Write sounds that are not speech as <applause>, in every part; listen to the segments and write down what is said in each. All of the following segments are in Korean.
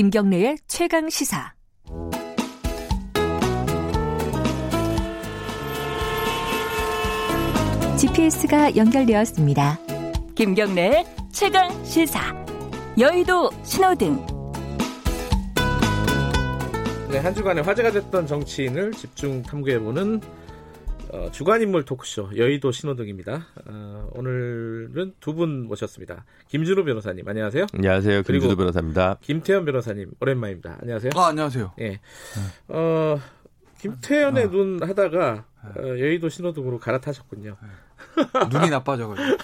김경래의 최강 시사. GPS가 연결되었습니다. 김경래의 최강 시사. 여의도 신호등. 네, 한 주간에 화제가 됐던 정치인을 집중 탐구해보는 어, 주간인물 토크쇼 여의도 신호등입니다. 어, 오늘은 두 분 모셨습니다. 김준호 변호사님 안녕하세요. 안녕하세요. 그리고 김준호 변호사입니다. 김태현 변호사님 오랜만입니다. 안녕하세요. 아, 안녕하세요. 예. 어, 김태현의 눈 하다가 어, 여의도 신호등으로 갈아타셨군요. 눈이 나빠져가지고.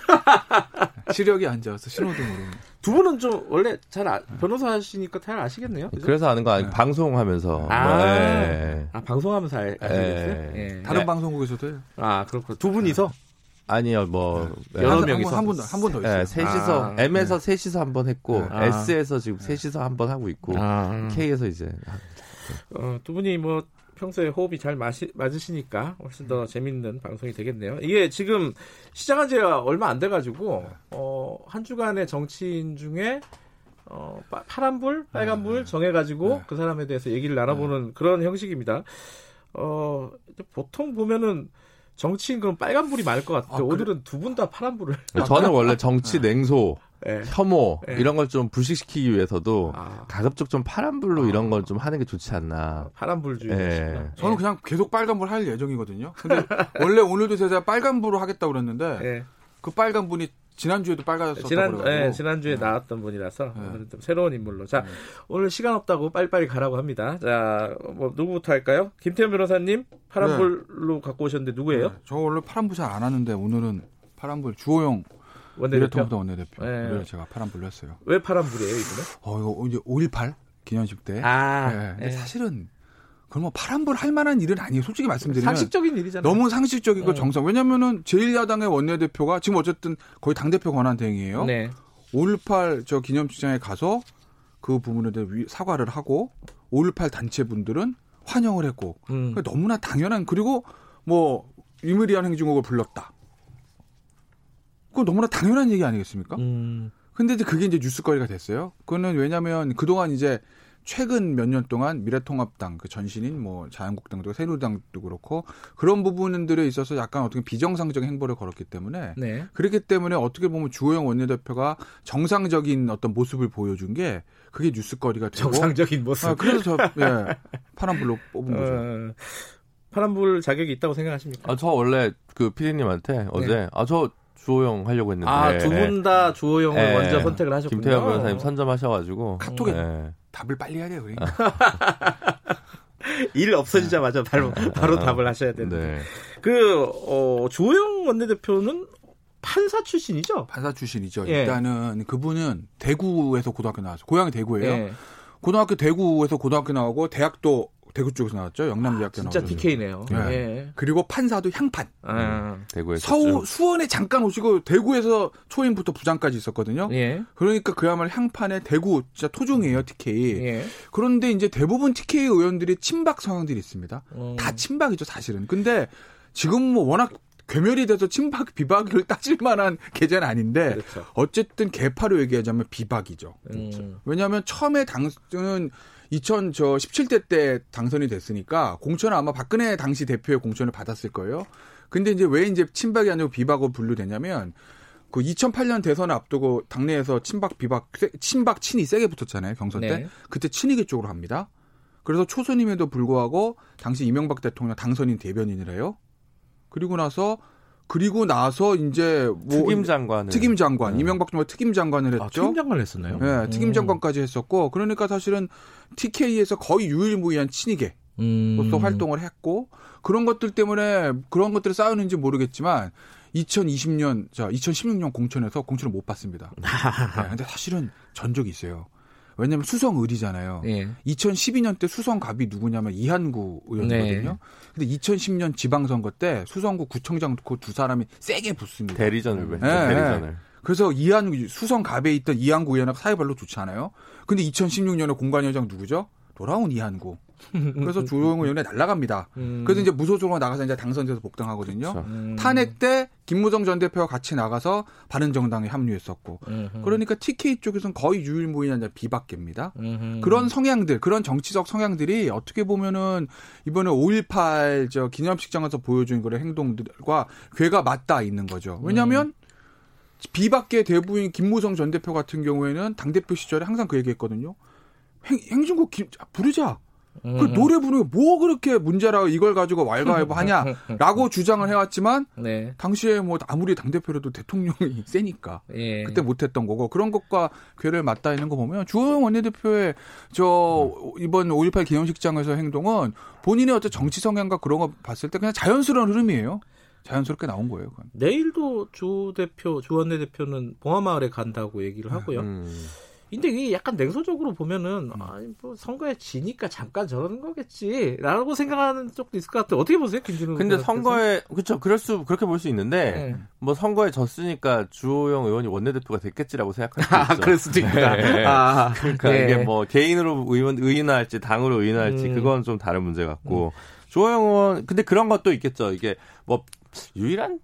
<laughs> 시력이 안 좋아서 신호등으로. 두 분은 좀 원래 잘 아, 변호사 하시니까 잘 아시겠네요. 그죠? 그래서 아는 거 아니고 네. 방송하면서. 아, 뭐, 예. 아 방송하면서 알- 아시겠어요? 예. 다른 네. 방송국에서도 해요. 아 그렇고 두 분이서 아니요, 뭐. 예. 여러 한- 명이서. 한 분, 한 분 더 있어요. 예, 셋이서, 아, M에서 셋이서 한 번 했고, 아. S에서 지금 셋이서 한 번 하고 있고, 아, K에서 이제. 어, 두 분이 뭐 평소에 호흡이 잘 마시, 맞으시니까 훨씬 더 재밌는 방송이 되겠네요. 이게 지금 시작한 지가 얼마 안 돼가지고 어, 한 주간의 정치인 중에 어, 파, 파란불, 빨간불 정해가지고 네. 그 사람에 대해서 얘기를 나눠보는 그런 형식입니다. 어, 보통 보면은 정치인 그럼 빨간불이 많을 것 같은데 아, 그래? 오늘은 두분 다 파란불을. 저는 원래 정치 냉소, 예. 혐오, 네. 이런 걸 좀 불식시키기 위해서도 아, 가급적 좀 파란불로 이런 걸 좀 하는 게 좋지 않나. 파란불주의. 예. 저는 그냥 계속 빨간불 할 예정이거든요. 근데 원래 오늘도 제가 빨간불로 하겠다고 그랬는데 예. 그 빨간불이 지난주에도 빨갛었다고 지난 예, 지난주에 네. 나왔던 분이라서 네. 오늘은 좀 새로운 인물로 자 네. 오늘 시간 없다고 빨리빨리 가라고 합니다. 자 뭐 누구부터 할까요? 김태현 변호사님 파란불로 갖고 오셨는데 누구예요? 네, 저 원래 파란불 잘 안 하는데 오늘은 파란불 주호영 원내대표. 미래통합당 원내대표. 네. 를 제가 파란불로 했어요. 왜 파란불이에요 이분은? 어, 이거 이제 5.18 기념식 때. 아 네, 근데 예. 사실은 그건 뭐 파란불 할 만한 일은 아니에요. 솔직히 말씀드리면. 상식적인 일이잖아요. 너무 상식적이고 어. 정상. 왜냐면은 제1야당의 원내대표가 지금 어쨌든 거의 당대표 권한 대행이에요. 네. 5.18저 기념식장에 가서 그 부분에 대해 위- 사과를 하고 5.18 단체분들은 환영을 했고 음. 그러니까 너무나 당연한 그리고 뭐 유미리한 행진곡을 불렀다. 그건 너무나 당연한 얘기 아니겠습니까? 음. 근데 이제 그게 이제 뉴스거리가 됐어요. 그거는 왜냐면 그동안 이제 최근 몇 년 동안 미래통합당 그 전신인 뭐 자유한국당도 새누리당도 그렇고 그런 부분들에 있어서 약간 어떻게 비정상적인 행보를 걸었기 때문에 네. 그렇기 때문에 어떻게 보면 주호영 원내대표가 정상적인 어떤 모습을 보여준 게 그게 뉴스거리가 되고 정상적인 모습. 아, 그래서 저 예, 파란불로 뽑은 거죠. 어, 파란불 자격이 있다고 생각하십니까? 아, 저 원래 그 피디님한테 어제, 아, 저 주호영 하려고 했는데. 네. 아두 분 다 주호영을 예. 먼저 선택을 하셨군요. 김태현 변호사님 선점하셔가지고. 카톡에 예. 답을 빨리 해야 돼요. 그러니까. <laughs> 일 없어지자마자 바로 바로 답을 하셔야 되는데. 네. 그 어, 주호영 원내대표는 판사 출신이죠? 판사 출신이죠. 예. 일단은 그분은 대구에서 고등학교 나왔어요. 고향이 대구예요. 예. 고등학교 대구에서 고등학교 나오고 대학도 대구 쪽에서 나왔죠. 영남대학교 진짜 나오고. TK네요. 예. 예. 그리고 판사도 향판. 아, 대구에서. 서울 수원에 잠깐 오시고 대구에서 초임부터 부장까지 있었거든요. 예. 그러니까 그야말로 향판의 대구 진짜 토종이에요 TK. 예. 그런데 이제 대부분 TK 의원들이 친박 성향들이 있습니다. 어, 다 친박이죠 사실은. 근데 지금 뭐 워낙 괴멸이 돼서 친박 비박을 <laughs> 따질 만한 계제는 아닌데 그렇죠. 어쨌든 개파로 얘기하자면 비박이죠. 음, 왜냐하면 처음에 당선은 2017대 때 당선이 됐으니까 공천은 아마 박근혜 당시 대표의 공천을 받았을 거예요. 근데 이제 왜 이제 친박이 아니고 비박으로 분류되냐면 그 2008년 대선을 앞두고 당내에서 친박 비박 세- 친박 친이 세게 붙었잖아요 경선 때. 네. 그때 친이계 쪽으로 합니다. 그래서 초선임에도 불구하고 당시 이명박 대통령 당선인 대변인을 해요. 그리고 나서 그리고 나서 이제 뭐 특임 장관을. 특임 장관 네. 이명박 정부 특임 장관을 했죠. 아, 팀장관을 했었나요? 네, 특임 음. 장관까지 했었고 그러니까 사실은 TK에서 거의 유일무이한 친이계 로서 음. 활동을 했고 그런 것들 때문에 그런 것들을 쌓였는지 모르겠지만 2020년 자 2016년 공천에서 공천을 못 받습니다. <laughs> 네, 근데 사실은 전적이 있어요. 왜냐하면 수성 의리잖아요. 예. 2012년 때 수성 갑이 누구냐면 이한구 의원이거든요. 네. 근데 2010년 지방선거 때 수성구 구청장 그 두 사람이 세게 붙습니다. 대리전을 왜? 네, 대리전을. 그래서 이한 수성 갑에 있던 이한구 의원하고 사이 별로 좋지 않아요. 근데 2016년에 공관위원장 누구죠? 돌아온 이한구. <laughs> 그래서 주호영 의원이 날라갑니다. 음. 그래서 이제 무소속으로 나가서 이제 당선돼서 복당하거든요. 음. 탄핵 때 김무성 전 대표와 같이 나가서 바른정당에 합류했었고. 음흠. 그러니까 TK 쪽에서는 거의 유일무이한 비박계입니다. 음흠. 그런 성향들, 그런 정치적 성향들이 어떻게 보면은 이번에 5.18 저 기념식장에서 보여준 그런 행동들과 괴가 맞닿아 있는 거죠. 왜냐하면 비박계 대부인 김무성 전 대표 같은 경우에는 당대표 시절에 항상 그 얘기했거든요. 행, 행진곡 김, 아, 부르자. 그 음흠. 노래 부르는 게뭐 그렇게 문제라고 이걸 가지고 왈가왈부 <laughs> 하냐라고 주장을 해왔지만 네. 당시에 뭐 아무리 당 대표라도 대통령이 <laughs> 세니까 예. 그때 못했던 거고 그런 것과 괴를 맞닿아 있는 거 보면 주호영 원내대표의 저 이번 5.18 기념식장에서 행동은 본인의 어떤 정치 성향과 그런 거 봤을 때 그냥 자연스러운 흐름이에요. 자연스럽게 나온 거예요. 그건. 내일도 주 대표, 주 원내대표는 봉화마을에 간다고 얘기를 하고요. 음. 근데 이게 약간 냉소적으로 보면은 아니 뭐 선거에 지니까 잠깐 저러는 거겠지라고 생각하는 쪽도 있을 것 같아요. 어떻게 보세요, 김준우? 근데? 선거에 그렇죠. 그럴 수 그렇게 볼 수 있는데 네. 뭐 선거에 졌으니까 주호영 의원이 원내대표가 됐겠지라고 생각할 수 아, 있죠. 그럴 수도 있다. 네. 아, 그러니까 네. 이게 뭐 개인으로 의원 의인할지 당으로 의인할지 음. 그건 좀 다른 문제 같고 주호영 의원 근데 그런 것도 있겠죠. 이게 뭐 유일한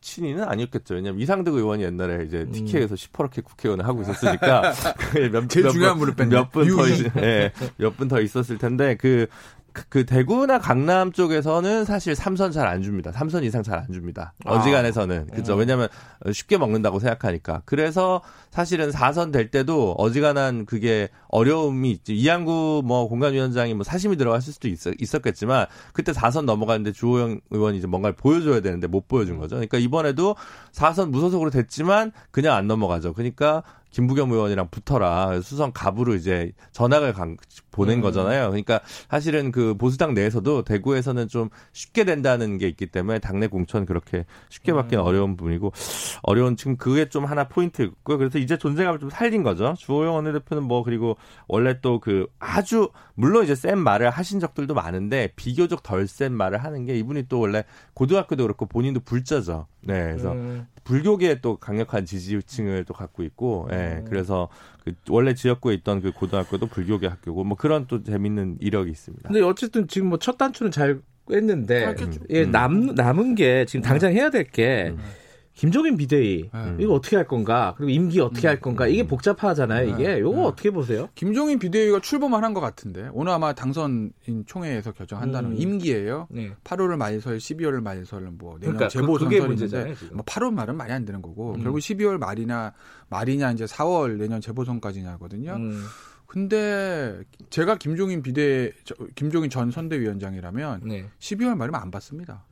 친인은 아니었겠죠. 왜냐면 이상득 의원이 옛날에 이제 음. TK에서 시퍼렇게 국회의원을 하고 있었으니까 <laughs> 몇, 제일 몇 중요한 분- 분을 뺐네. 몇분더 유이. 예, 몇 분 더 있었을 텐데 그, 그, 그 대구나 강남 쪽에서는 사실 삼선 잘 안 줍니다. 삼선 이상 잘 안 줍니다. 아. 어지간해서는 그죠. 음. 왜냐하면 쉽게 먹는다고 생각하니까. 그래서 사실은 4선 될 때도 어지간한 그게 어려움이 있지. 이양구 뭐 공간위원장이 뭐 사심이 들어갔을 수도 있, 있었겠지만 그때 4선 넘어갔는데 주호영 의원이 이제 뭔가를 보여줘야 되는데 못 보여준 거죠. 그러니까 이번에도 4선 무소속으로 됐지만 그냥 안 넘어가죠. 그러니까 김부겸 의원이랑 붙어라. 수성 갑으로 이제 전학을 간- 보낸 음. 거잖아요. 그러니까 사실은 그 보수당 내에서도 대구에서는 좀 쉽게 된다는 게 있기 때문에 당내 공천 그렇게 쉽게 받기는 음. 어려운 부분이고 어려운 지금 그게 좀 하나 포인트였고요. 그래서 이제 존재감을 좀 살린 거죠. 주호영 원내대표는 뭐 그리고 원래 또 그 아주 물론 이제 센 말을 하신 적들도 많은데 비교적 덜 센 말을 하는 게 이분이 또 원래 고등학교도 그렇고 본인도 불자죠. 네, 그래서 음. 불교계에 또 강력한 지지층을 또 갖고 있고, 예, 음. 그래서 그 원래 지역구에 있던 그 고등학교도 불교계 학교고, 뭐 그런 또 재밌는 이력이 있습니다. 근데 어쨌든 지금 뭐 첫 단추는 잘 꿰는데 알겠죠. 예, 음. 남 남은 게 지금 당장 해야 될게 음. 김종인 비대위 네. 이거 어떻게 할 건가 그리고 임기 어떻게 할 건가 이게 복잡하잖아요 이게 네. 요거 네. 어떻게 보세요? 김종인 비대위가 출범을 한것 같은데 오늘 아마 당선인 총회에서 결정한다는 음. 임기예요. 네. 8월을 말설, 12월을 말설, 뭐 내년 그러니까 재보선 문제잖아요, 지금. 뭐 8월 말은 말이 안 되는 거고 음. 결국 12월 말이나 말이냐 이제 4월 내년 재보선까지냐거든요. 음, 근데 제가 김종인 비대 저, 김종인 전 선대위원장이라면 네. 12월 말이면 안 받습니다.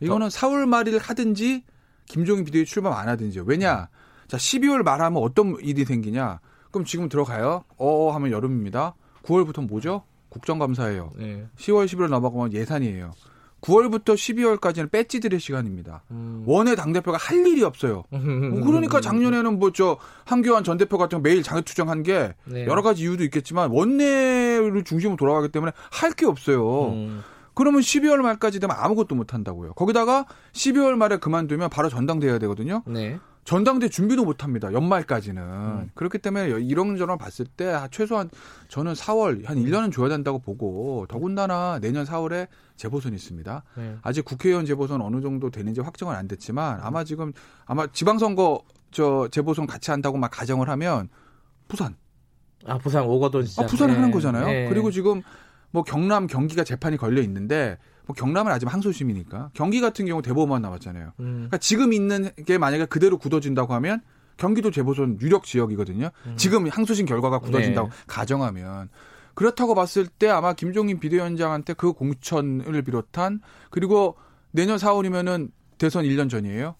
이거는 4월 말일 하든지 김종인 비대위 출범 안 하든지요. 왜냐? 자, 12월 말하면 어떤 일이 생기냐? 그럼 지금 들어가요. 어 하면 여름입니다. 9월부터 뭐죠? 국정감사예요. 네. 10월, 11월 넘어가면 예산이에요. 9월부터 12월까지는 배지들의 시간입니다. 음. 원외 당대표가 할 일이 없어요. <laughs> 뭐 그러니까 작년에는 뭐 저 한교안 전 대표 같은 거 매일 자격 투쟁한 게 네. 여러 가지 이유도 있겠지만 원내를 중심으으로 돌아가기 때문에 할 게 없어요. 음. 그러면 12월 말까지 되면 아무것도 못 한다고요. 거기다가 12월 말에 그만두면 바로 전당대회가 되거든요. 네. 전당대 준비도 못 합니다. 연말까지는. 음. 그렇기 때문에 이런저런 봤을 때 아, 최소한 저는 4월 한 1년은 줘야 된다고 보고 더군다나 내년 4월에 재보선이 있습니다. 네. 아직 국회의원 재보선 어느 정도 되는지 확정은 안 됐지만 아마 지금 아마 지방선거 저 재보선 같이 한다고 막 가정을 하면 부산 아 부산 오거돈 시장. 아, 부산을 네. 하는 거잖아요. 네. 그리고 지금 뭐 경남 경기가 재판이 걸려 있는데 뭐 경남은 아직 항소심이니까 경기 같은 경우 대법원만 나왔잖아요. 음. 그러니까 지금 있는 게 만약에 그대로 굳어진다고 하면 경기도 재보선 유력 지역이거든요. 지금 항소심 결과가 굳어진다고 네. 가정하면 그렇다고 봤을 때 아마 김종인 비대위원장한테 그 공천을 비롯한 그리고 내년 4월이면은 대선 1년 전이에요.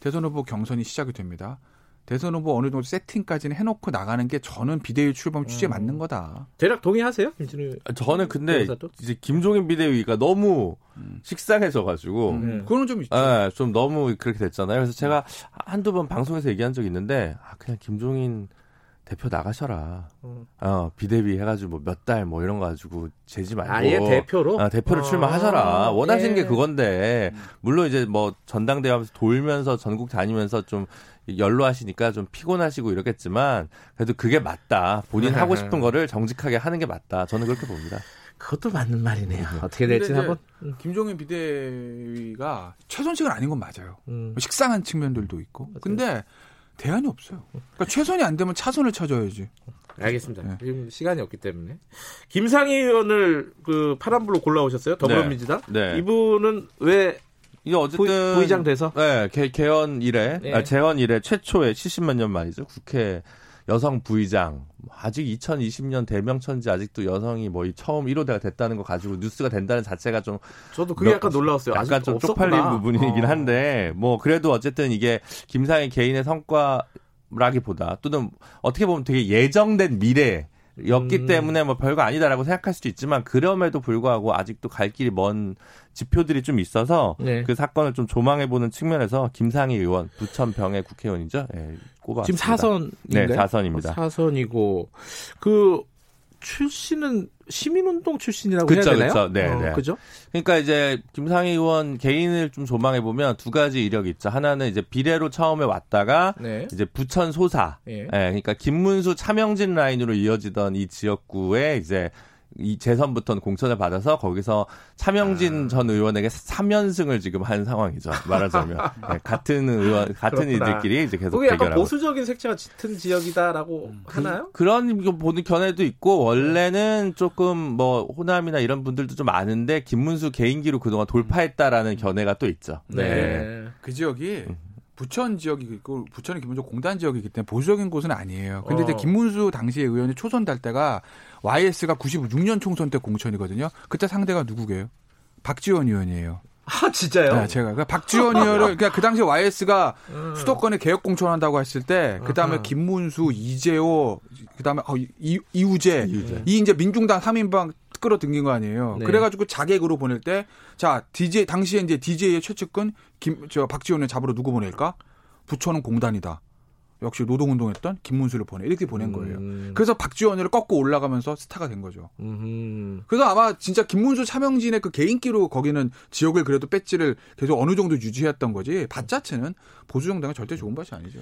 대선 후보 경선이 시작이 됩니다. 대선 후보 어느 정도 세팅까지는 해놓고 나가는 게 저는 비대위 출범 취지에 음. 맞는 거다. 대략 동의하세요, 김진우? 저는 근데 변호사도? 이제 김종인 비대위가 너무 식상해져가지고, 음. 그거는 좀 있죠. 예, 좀 너무 그렇게 됐잖아요. 그래서 제가 한두 번 방송에서 얘기한 적이 있는데, 아, 그냥 김종인 대표 나가셔라. 음. 어, 비대비 해가지고 뭐 몇 달 뭐 이런 거 가지고 재지 말고. 아예 대표로 아, 대표를 아, 출마하셔라. 원하시는 예. 게 그건데 물론 이제 뭐 전당대회 하면서 돌면서 전국 다니면서 좀 연로하시니까 좀 피곤하시고 이러겠지만 그래도 그게 맞다. 본인 하고 <laughs> 싶은 거를 정직하게 하는 게 맞다. 저는 그렇게 봅니다. 그것도 맞는 말이네요. 어떻게 근데 될지 한번. 김종인 비대위가 최선식은 아닌 건 맞아요. 음. 식상한 측면들도 있고. 근데 대안이 없어요. 그러니까 최선이 안 되면 차선을 찾아야지. 알겠습니다. 네. 지금 시간이 없기 때문에 김상희 의원을 그 파란불로 골라오셨어요. 더불어민주당. 네. 이분은 왜 이게 어쨌든 부, 부의장 돼서 네, 개, 개헌 이래, 네. 아, 재헌 이래 최초의 70만 년 만이죠. 국회 여성 부의장. 아직 2020년 대명천지 아직도 여성이 뭐이 처음 1호대가 됐다는 거 가지고 뉴스가 된다는 자체가 좀 저도 그게 몇- 약간 놀라웠어요. 약간 좀 없었구나. 쪽팔린 부분이긴 어. 한데 뭐 그래도 어쨌든 이게 김상희 개인의 성과라기보다 또는 어떻게 보면 되게 예정된 미래 였기 음. 때문에 뭐 별거 아니다라고 생각할 수도 있지만 그럼에도 불구하고 아직도 갈 길이 먼 지표들이 좀 있어서 네. 그 사건을 좀 조망해 보는 측면에서 김상희 의원 부천 병의 국회의원이죠. 예, 꼽았습니다. 지금 사선인가요? 네, 사선입니다. 사선이고 그 출신은 시민운동 출신이라고 그쵸, 해야 되나요? 그쵸. 네, 어, 네. 그죠? 그러니까 이제 김상희 의원 개인을 좀 조망해 보면 두 가지 이력이 있죠. 하나는 이제 비례로 처음에 왔다가 네. 이제 부천 소사. 예. 예, 그러니까 김문수 차명진 라인으로 이어지던 이 지역구에 이제 이 재선부터는 공천을 받아서 거기서 차명진 아. 전 의원에게 3연승을 지금 한 상황이죠. 말하자면 예, <laughs> 같은 의원 같은 그렇구나. 이들끼리 이제 계속 그게 약간 대결하고 보수적인 색채가 짙은 지역이다라고 하나요? 그런 거 보는 견해도 있고 원래는 조금 뭐 호남이나 이런 분들도 좀 아는데 김문수 개인기로 그동안 돌파했다라는 견해가 또 있죠. 네. 그 지역이 부천 지역이 있고 부천이 기본적으로 공단 지역이기 때문에 보수적인 곳은 아니에요. 근데 이제 어. 김문수 당시 의원이 초선 달 때가 YS가 96년 총선 때 공천이거든요. 그때 상대가 누구게요? 박지원 의원이에요. 아 진짜요? 네, 제가 그 박지원 의원을 <laughs> 그러니까 그 당시 YS가 음. 수도권에 개혁 공천한다고 했을 때 그다음에 아하. 김문수, 이재호, 그다음에 어, 이, 이우재. 이 이제 민중당 3인방 끌어당긴 거 아니에요. 네. 그래가지고 자객으로 보낼 때, 자 DJ 당시에 이제 DJ의 최측근 김 저 박지원을 잡으러 누구 보낼까? 부천은 공단이다. 역시 노동운동했던 김문수를 보내 이렇게 보낸 거예요. 음. 그래서 박지원을 꺾고 올라가면서 스타가 된 거죠. 음. 그래서 아마 진짜 김문수 차명진의 그 개인기로 거기는 지역을 그래도 배지를 계속 어느 정도 유지했던 거지. 밭 자체는 보수 정당은 절대 좋은 밭이 아니죠.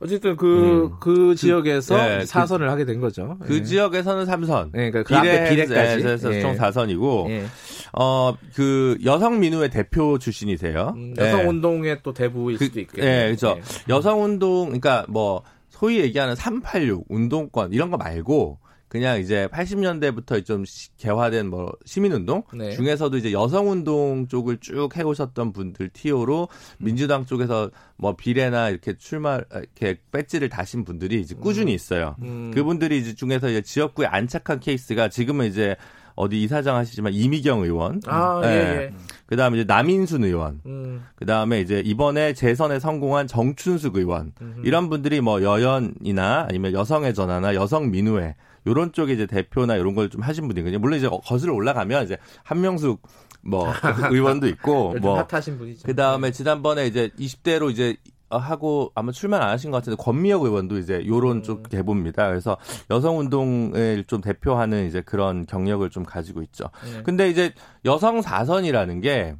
어쨌든 그, 음. 그 지역에서 네, 사선을 하게 된 거죠. 그 예. 지역에서는 3선. 네, 그러니까 그 앞에 비례까지. 해서 예. 총 4선이고 예. 어 그 여성 민우회 대표 출신이세요. 음, 예. 여성 운동의 또 대부일 그- 수도 있겠네요. 예, 그렇죠. 여성 운동 그러니까 뭐 소위 얘기하는 386 운동권 이런 거 말고 그냥 이제 80년대부터 좀 시- 개화된 뭐 시민운동 네. 중에서도 이제 여성운동 쪽을 쭉 해오셨던 분들 티오로 민주당 쪽에서 뭐 비례나 이렇게 출마 이렇게 배지를 다신 분들이 이제 꾸준히 있어요. 음. 그분들이 이제 중에서 이제 지역구에 안착한 케이스가 지금은 이제 어디 이사장 하시지만 이미경 의원, 아, 예, 예. 그다음에 이제 남인순 의원, 음. 그다음에 이제 이번에 재선에 성공한 정춘숙 의원 음흠. 이런 분들이 뭐 여연이나 아니면 여성의 전화나 여성 민우회 요런 쪽에 이제 대표나 이런 걸 좀 하신 분이거든요. 물론 이제 거슬러 올라가면 이제 한명숙 뭐 <laughs> 의원도 있고 뭐 핫하신 분이죠. 그다음에 지난번에 이제 20대로 이제 어, 하고 아마 출마 안 하신 것 같은데 권미혁 의원도 이제 요런 음. 쪽 대부입니다. 그래서 여성 운동을 좀 대표하는 이제 그런 경력을 좀 가지고 있죠. 네. 근데 이제 여성 4선이라는 게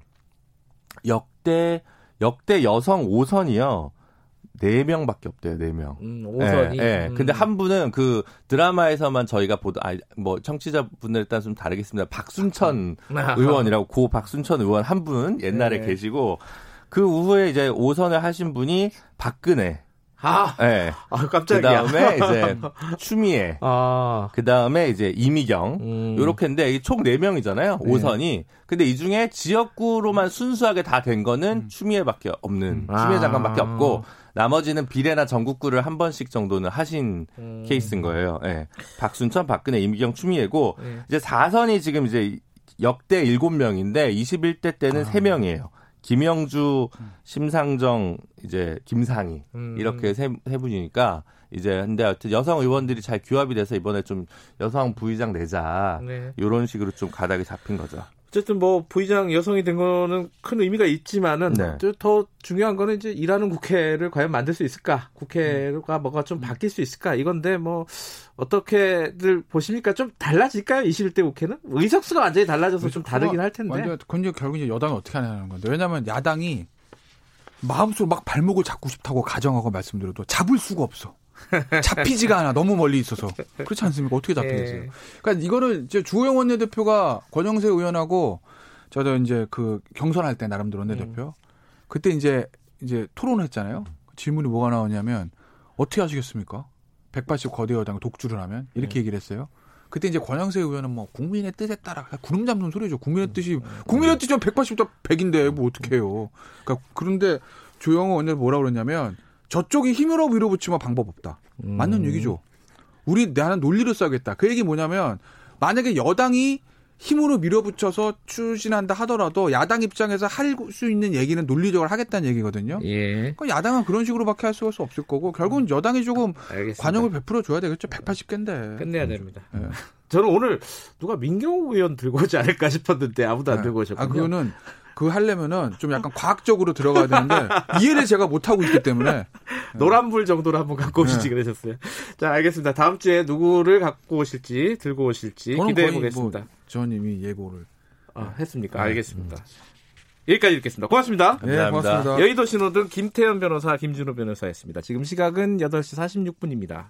역대 역대 여성 5선이요. 4명밖에 없대요, 4명. 음, 오선이. 예, 예. 음. 근데 한 분은 그 드라마에서만 저희가 보던, 아, 뭐, 청취자분들 일단 좀 다르겠습니다. 박순천. <laughs> 의원이라고 고 박순천 의원 한 분 옛날에 네. 계시고 그 후에 이제 5선을 하신 분이 박근혜. 아, 예. 아그 깜짝이야. 다음에 이제 <laughs> 추미애. 아, 그 다음에 이제 이미경. 음. 요렇게인데 총 4명이잖아요. 네. 5선이. 근데 이 중에 지역구로만 순수하게 다 된 거는 추미애밖에 없는 음. 추미애 아. 장관밖에 없고 나머지는 비례나 전국구를 한 번씩 정도는 하신 음. 케이스인 거예요. 예. 박순천, 박근혜, 이미경, 추미애고 네. 이제 4선이 지금 이제 역대 7명인데 21대 때는 아. 3명이에요. 김영주, 심상정, 이제 김상희 음. 이렇게 세, 세 분이니까 이제 근데 하여튼 여성 의원들이 잘 규합이 돼서 이번에 좀 여성 부의장 내자 네. 이런 식으로 좀 가닥이 잡힌 거죠. 어쨌든 뭐 부의장 여성이 된 거는 큰 의미가 있지만은 네. 더 중요한 거는 이제 일하는 국회를 과연 만들 수 있을까? 국회가 뭐가 좀 바뀔 수 있을까? 이건데 뭐 어떻게들 보십니까? 좀 달라질까요? 21대 국회는 의석수가 완전히 달라져서 좀 다르긴 할 텐데. 완전 근데 결국 이제 여당이 어떻게 하냐는 건데 왜냐하면 야당이 마음속으로 막 발목을 잡고 싶다고 가정하고 말씀드려도 잡을 수가 없어. <laughs> 잡히지가 않아. 너무 멀리 있어서. 그렇지 않습니까? 어떻게 잡히겠어요? 예. 그러니까 이거를 이제 주호영 원내대표가 권영세 의원하고 저도 이제 그 경선할 때 나름대로 원내대표 그때 이제 이제 토론을 했잖아요. 질문이 뭐가 나오냐면 어떻게 하시겠습니까? 180 거대 여당 독주를 하면 이렇게 얘기를 했어요. 그때 이제 권영세 의원은 뭐 국민의 뜻에 따라 구름 잡는 소리죠. 국민의 뜻이 국민의 뜻이 180도 100인데 뭐 어떻게 해요. 그러니까 그런데 조영호 원내대표 뭐라 그랬냐면 저쪽이 힘으로 밀어붙이면 방법 없다. 맞는 얘기죠. 우리 나는 논리를 써야겠다. 그 얘기 뭐냐면 만약에 여당이 힘으로 밀어붙여서 추진한다 하더라도 야당 입장에서 할 수 있는 얘기는 논리적으로 하겠다는 얘기거든요. 예. 그러니까 야당은 그런 식으로밖에 할 수가 없을 거고 결국은 여당이 조금 알겠습니다. 관용을 베풀어 줘야 되겠죠. 180개인데. 끝내야 됩니다. 예. 저는 오늘 누가 민경호 의원 들고 오지 않을까 싶었는데 아무도 안 들고 오셨군요. 아, 그거는 그거 하려면은 좀 약간 과학적으로 들어가야 되는데 이해를 제가 못 하고 있기 때문에 <laughs> 노란불 정도로 한번 갖고 오시지 네. 그러셨어요. 자, 알겠습니다. 다음 주에 누구를 갖고 오실지 들고 오실지 기대해 거의 보겠습니다. 뭐, 전 이미 예고를. 아, 했습니까? 네. 알겠습니다. 여기까지 읽겠습니다. 고맙습니다. 예, 감사합니다. 고맙습니다. 여의도 신호등 김태현 변호사, 김준호 변호사였습니다. 지금 시각은 8시 46분입니다.